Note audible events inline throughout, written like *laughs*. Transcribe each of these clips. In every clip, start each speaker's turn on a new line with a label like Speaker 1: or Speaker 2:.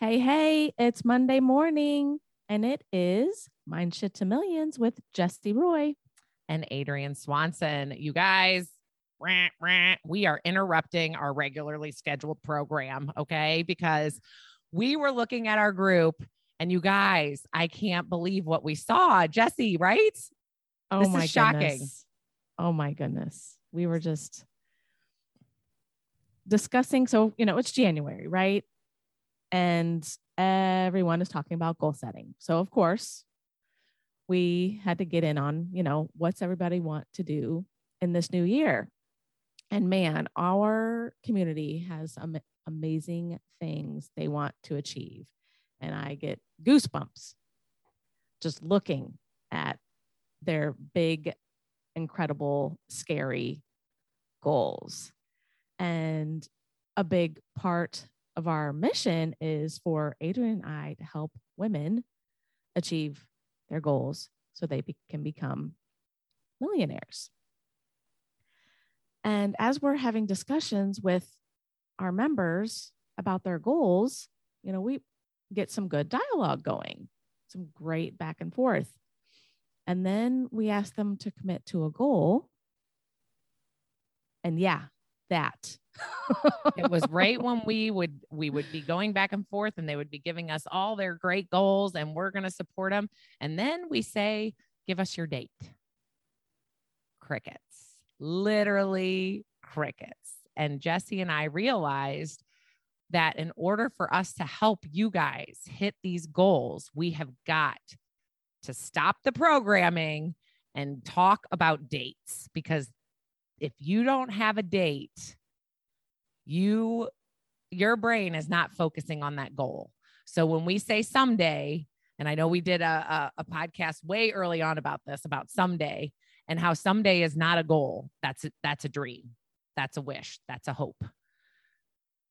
Speaker 1: Hey, hey, it's Monday morning and it is Mindset to Millions with Jesse Roy
Speaker 2: and Adrian Swanson. You guys, rah, rah, we are interrupting our regularly scheduled program, okay? Because we were looking at our group and you guys, I can't believe what we saw. Jesse, right?
Speaker 1: Oh
Speaker 2: this
Speaker 1: my
Speaker 2: is shocking.
Speaker 1: goodness. Oh my goodness. We were just discussing. So, you know, it's January, right? And everyone is talking about goal setting. So, of course, we had to get in on, you know, what's everybody want to do in this new year. And man, our community has am- amazing things they want to achieve. And I get goosebumps just looking at their big, incredible, scary goals. And a big part of our mission is for Adrian and I to help women achieve their goals so they be- can become millionaires. And as we're having discussions with our members about their goals, you know, we get some good dialogue going, some great back and forth. And then we ask them to commit to a goal. And yeah, that.
Speaker 2: It was right when we would we would be going back and forth and they would be giving us all their great goals and we're going to support them and then we say give us your date. Crickets. Literally crickets. And jesse and i realized that in order for us to help you guys hit these goals we have got to stop the programming and talk about dates because if you don't have a date you your brain is not focusing on that goal. So when we say someday, and I know we did a, a, a, podcast way early on about this, about someday, and how someday is not a goal. That's a, that's a dream. That's a wish. That's a hope.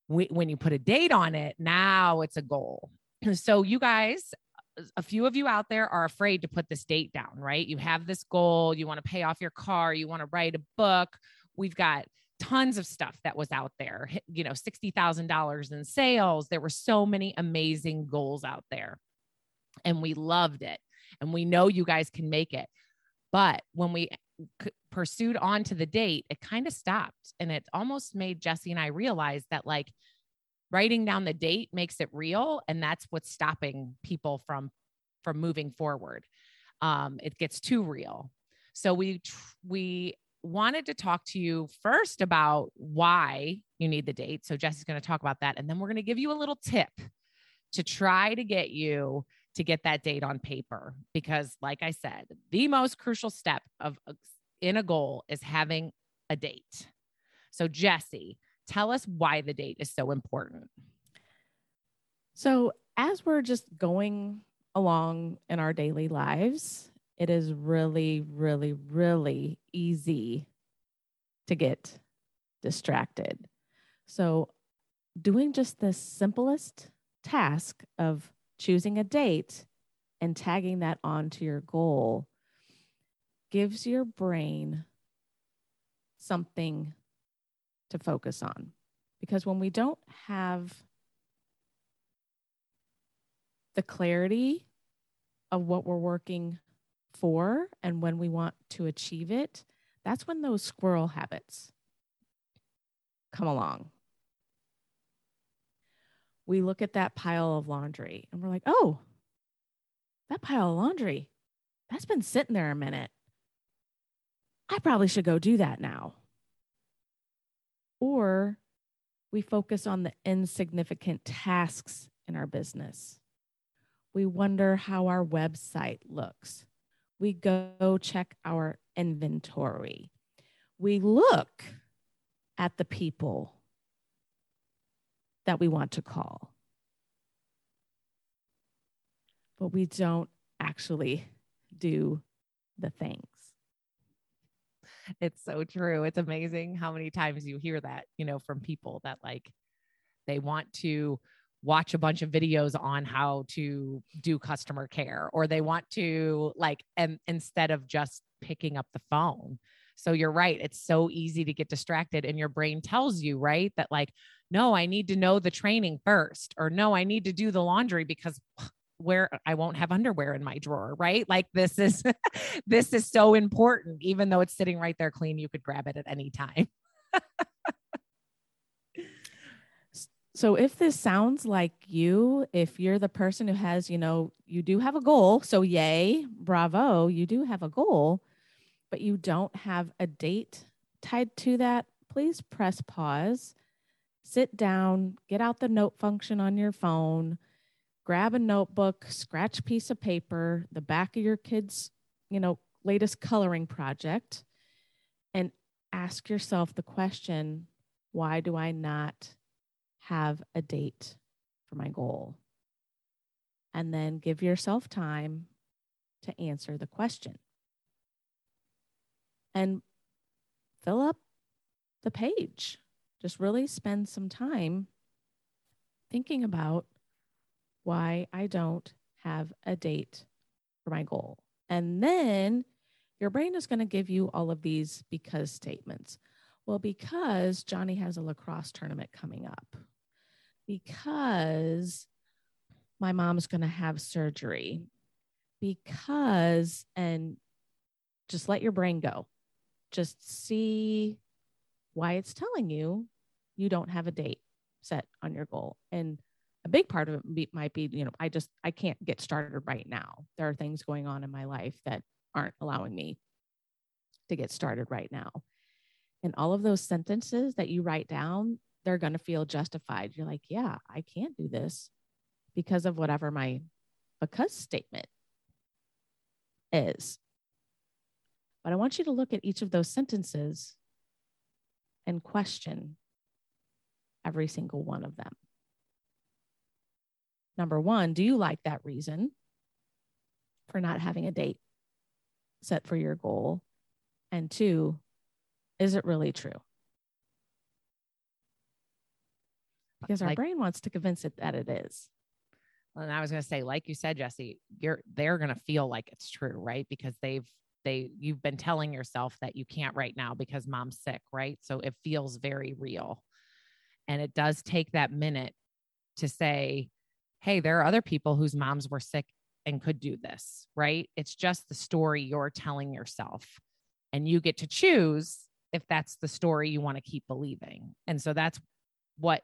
Speaker 2: We, when you put a date on it, now it's a goal. *clears throat* So you guys, a few of you out there are afraid to put this date down, right? You have this goal, you want to pay off your car, you want to write a book. We've got tons of stuff that was out there, you know, $60,000 in sales. There were so many amazing goals out there. And we loved it. And we know you guys can make it. But when we eh, pursued on to the date, it kind of stopped. And it almost made Jesse and I realize that, like, writing down the date makes it real. And that's what's stopping people from from moving forward. Um, it gets too real. So we we wanted to talk to you first about why you need the date. So Jesse's going to talk about that. And then we're going to give you a little tip to try to get you to get that date on paper. Because, like I said, the most crucial step of in a goal is having a date. So, Jesse, tell us why the date is so important.
Speaker 1: So, as we're just going along in our daily lives, it is really, really, really easy to get distracted. So, doing just the simplest task of choosing a date and tagging that onto your goal gives your brain something to focus on. Because when we don't have the clarity of what we're working for and when we want to achieve it, that's when those squirrel habits come along. We look at that pile of laundry and we're like, oh, that pile of laundry, that's been sitting there a minute. I probably should go do that now. Or we focus on the insignificant tasks in our business. We wonder how our website looks we go check our inventory. We look at the people that we want to call, but we don't actually do the things.
Speaker 2: It's so true. It's amazing how many times you hear that, you know, from people that like they want to watch a bunch of videos on how to do customer care or they want to like and instead of just picking up the phone So you're right. It's so easy to get distracted. And your brain tells you, right, that like, no, I need to know the training first, or no, I need to do the laundry because where uh, I won't have underwear in my drawer, right? Like this is *laughs* *laughs* this is so important even though it's sitting right there clean you could grab it at any time.
Speaker 1: so if this sounds like you, if you're the person who has, you know, you do have a goal, so yay, bravo, you do have a goal, but you don't have a date tied to that, please press pause. Sit down, get out the note function on your phone grab a notebook, scratch piece of paper, the back of your kid's, you know, latest coloring project, and ask yourself the question why do I not have a date for my goal? And then give yourself time to answer the question. And fill up the page. Just really spend some time thinking about why I don't have a date for my goal. And then your brain is going to give you all of these because statements. Well, because Johnny has a lacrosse tournament coming up, because my mom's going to have surgery, because, and just let your brain go. Just see why it's telling you you don't have a date set on your goal. And a big part of it might be, you know, I just, I can't get started right now. There are things going on in my life that aren't allowing me to get started right now. And all of those sentences that you write down, they're going to feel justified. You're like, yeah, I can't do this because of whatever my because statement is. But I want you to look at each of those sentences and question every single one of them number one, do you like that reason for not having a date set for your goal? And two, is it really true? Because our like, brain wants to convince it that it is.
Speaker 2: And I was going to say, like you said, Jesse, you're they're going to feel like it's true, right? Because they've they you've been telling yourself that you can't right now because mom's sick, right? So it feels very real. And it does take that minute to say, hey, there are other people whose moms were sick and could do this, right? It's just the story you're telling yourself. And you get to choose if that's the story you want to keep believing. And so that's what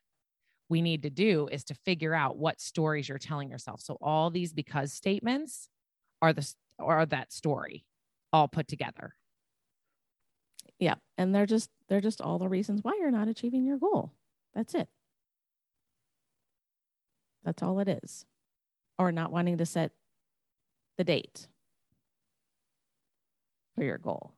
Speaker 2: we need to do is to figure out what stories you're telling yourself. So all these because statements are the are that story all put together.
Speaker 1: Yeah, and they're just they're just all the reasons why you're not achieving your goal. That's it. That's all it is. Or not wanting to set the date for your goal.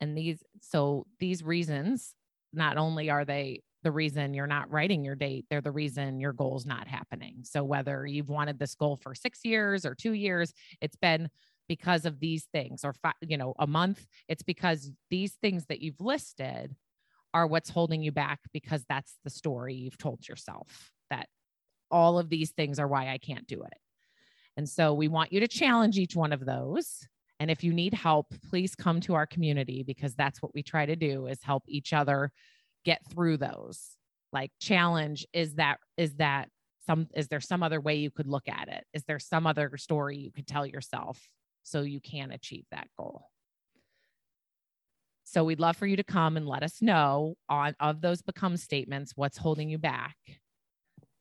Speaker 2: And these, so these reasons, not only are they the reason you're not writing your date, they're the reason your goal's not happening. So whether you've wanted this goal for six years or two years, it's been because of these things, or five, you know, a month, it's because these things that you've listed are what's holding you back because that's the story you've told yourself that all of these things are why I can't do it. And so we want you to challenge each one of those. And if you need help, please come to our community because that's what we try to do is help each other get through those. Like challenge is that is that some is there some other way you could look at it? Is there some other story you could tell yourself so you can achieve that goal? So we'd love for you to come and let us know on of those become statements what's holding you back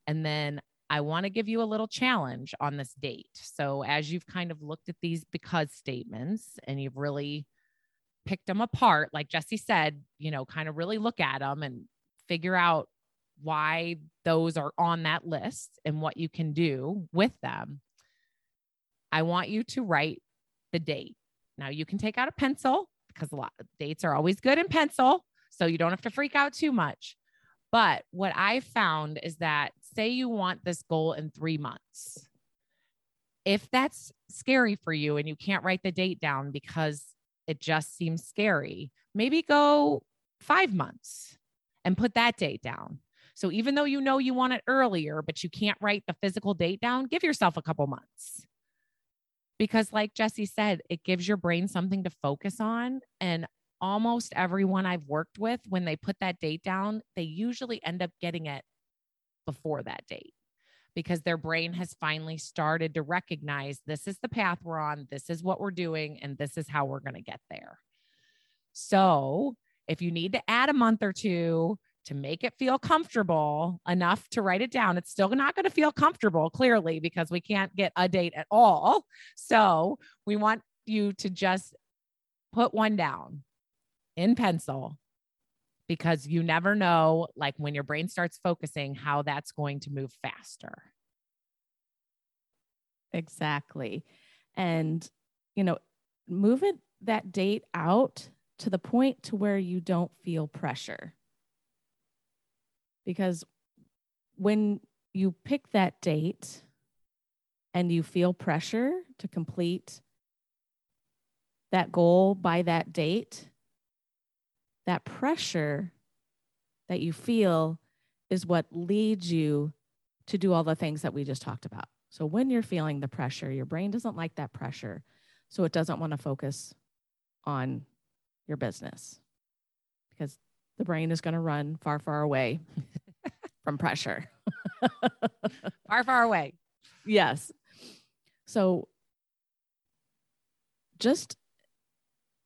Speaker 2: and then I want to give you a little challenge on this date. So, as you've kind of looked at these because statements and you've really picked them apart, like Jesse said, you know, kind of really look at them and figure out why those are on that list and what you can do with them. I want you to write the date. Now, you can take out a pencil because a lot of dates are always good in pencil. So, you don't have to freak out too much. But what I found is that say you want this goal in three months. If that's scary for you and you can't write the date down because it just seems scary, maybe go five months and put that date down. So even though you know you want it earlier, but you can't write the physical date down, give yourself a couple months. because like Jesse said, it gives your brain something to focus on. And almost everyone I've worked with, when they put that date down, they usually end up getting it before that date because their brain has finally started to recognize this is the path we're on, this is what we're doing, and this is how we're going to get there. So, if you need to add a month or two to make it feel comfortable enough to write it down. It's still not going to feel comfortable, clearly, because we can't get a date at all. So we want you to just put one down in pencil because you never know, like when your brain starts focusing, how that's going to move faster.
Speaker 1: Exactly. And, you know, move it that date out to the point to where you don't feel pressure because when you pick that date and you feel pressure to complete that goal by that date, that pressure that you feel is what leads you to do all the things that we just talked about. So when you're feeling the pressure, your brain doesn't like that pressure. So it doesn't want to focus on your business because the brain is going to run far, far away *laughs* from pressure. *laughs*
Speaker 2: far, far away.
Speaker 1: Yes. So just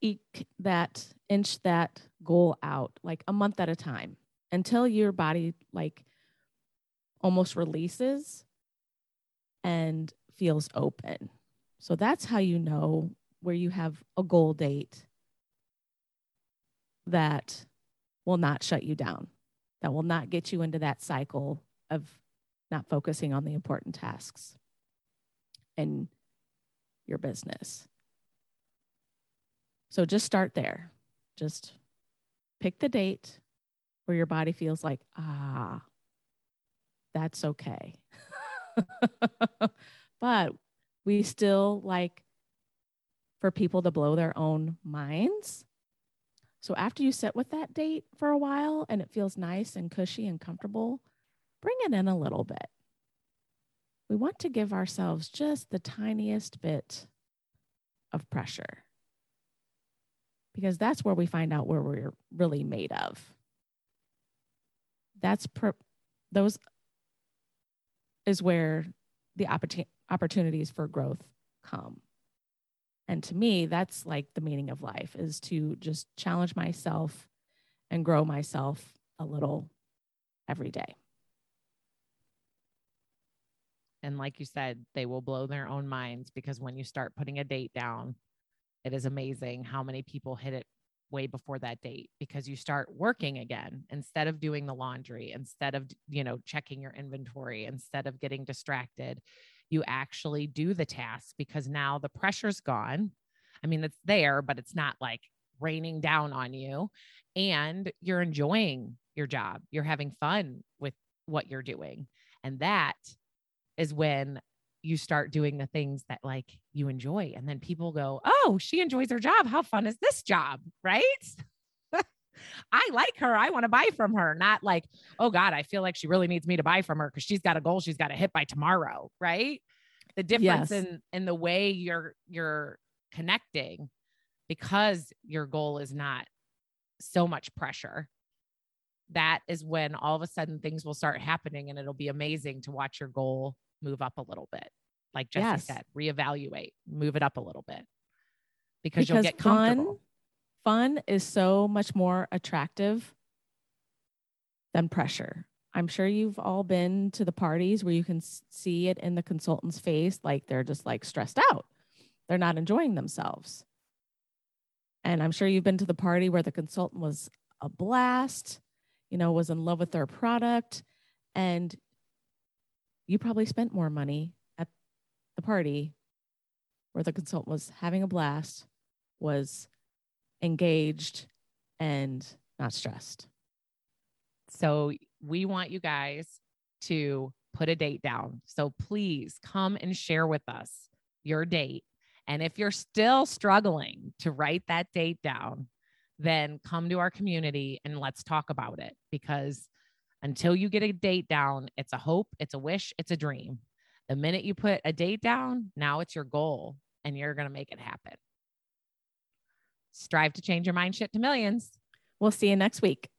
Speaker 1: eke that, inch that goal out like a month at a time until your body like almost releases and feels open. So that's how you know where you have a goal date that will not shut you down, that will not get you into that cycle of not focusing on the important tasks in your business. So just start there. Just pick the date where your body feels like, ah, that's okay. *laughs* but we still like for people to blow their own minds so after you sit with that date for a while and it feels nice and cushy and comfortable, bring it in a little bit. We want to give ourselves just the tiniest bit of pressure because that's where we find out where we're really made of. That's per- those is where the opportun- opportunities for growth come. And to me, that's like the meaning of life is to just challenge myself and grow myself a little every day.
Speaker 2: And like you said, they will blow their own minds because when you start putting a date down, it is amazing how many people hit it way before that date because you start working again instead of doing the laundry, instead of, you know, checking your inventory, instead of getting distracted you actually do the task because now the pressure's gone. I mean, it's there, but it's not like raining down on you. And you're enjoying your job. You're having fun with what you're doing. And that is when you start doing the things that like you enjoy. And then people go, Oh, she enjoys her job. How fun is this job? Right. *laughs* I like her. I want to buy from her. Not like, oh God, I feel like she really needs me to buy from her because she's got a goal she's got to hit by tomorrow. Right. The difference yes. in in the way you're you're connecting because your goal is not so much pressure. That is when all of a sudden things will start happening and it'll be amazing to watch your goal move up a little bit. Like Jesse yes. said, reevaluate, move it up a little bit because, because you'll get comfortable.
Speaker 1: Fun fun is so much more attractive than pressure. I'm sure you've all been to the parties where you can see it in the consultant's face, like they're just like stressed out. They're not enjoying themselves. And I'm sure you've been to the party where the consultant was a blast, you know, was in love with their product. And you probably spent more money at the party where the consultant was having a blast, was engaged, and not stressed.
Speaker 2: So we want you guys to put a date down. So please come and share with us your date. And if you're still struggling to write that date down, then come to our community and let's talk about it because until you get a date down, it's a hope, it's a wish, it's a dream. The minute you put a date down, now it's your goal. and you're going to make it happen. Strive to change your mindset to millions.
Speaker 1: We'll see you next week.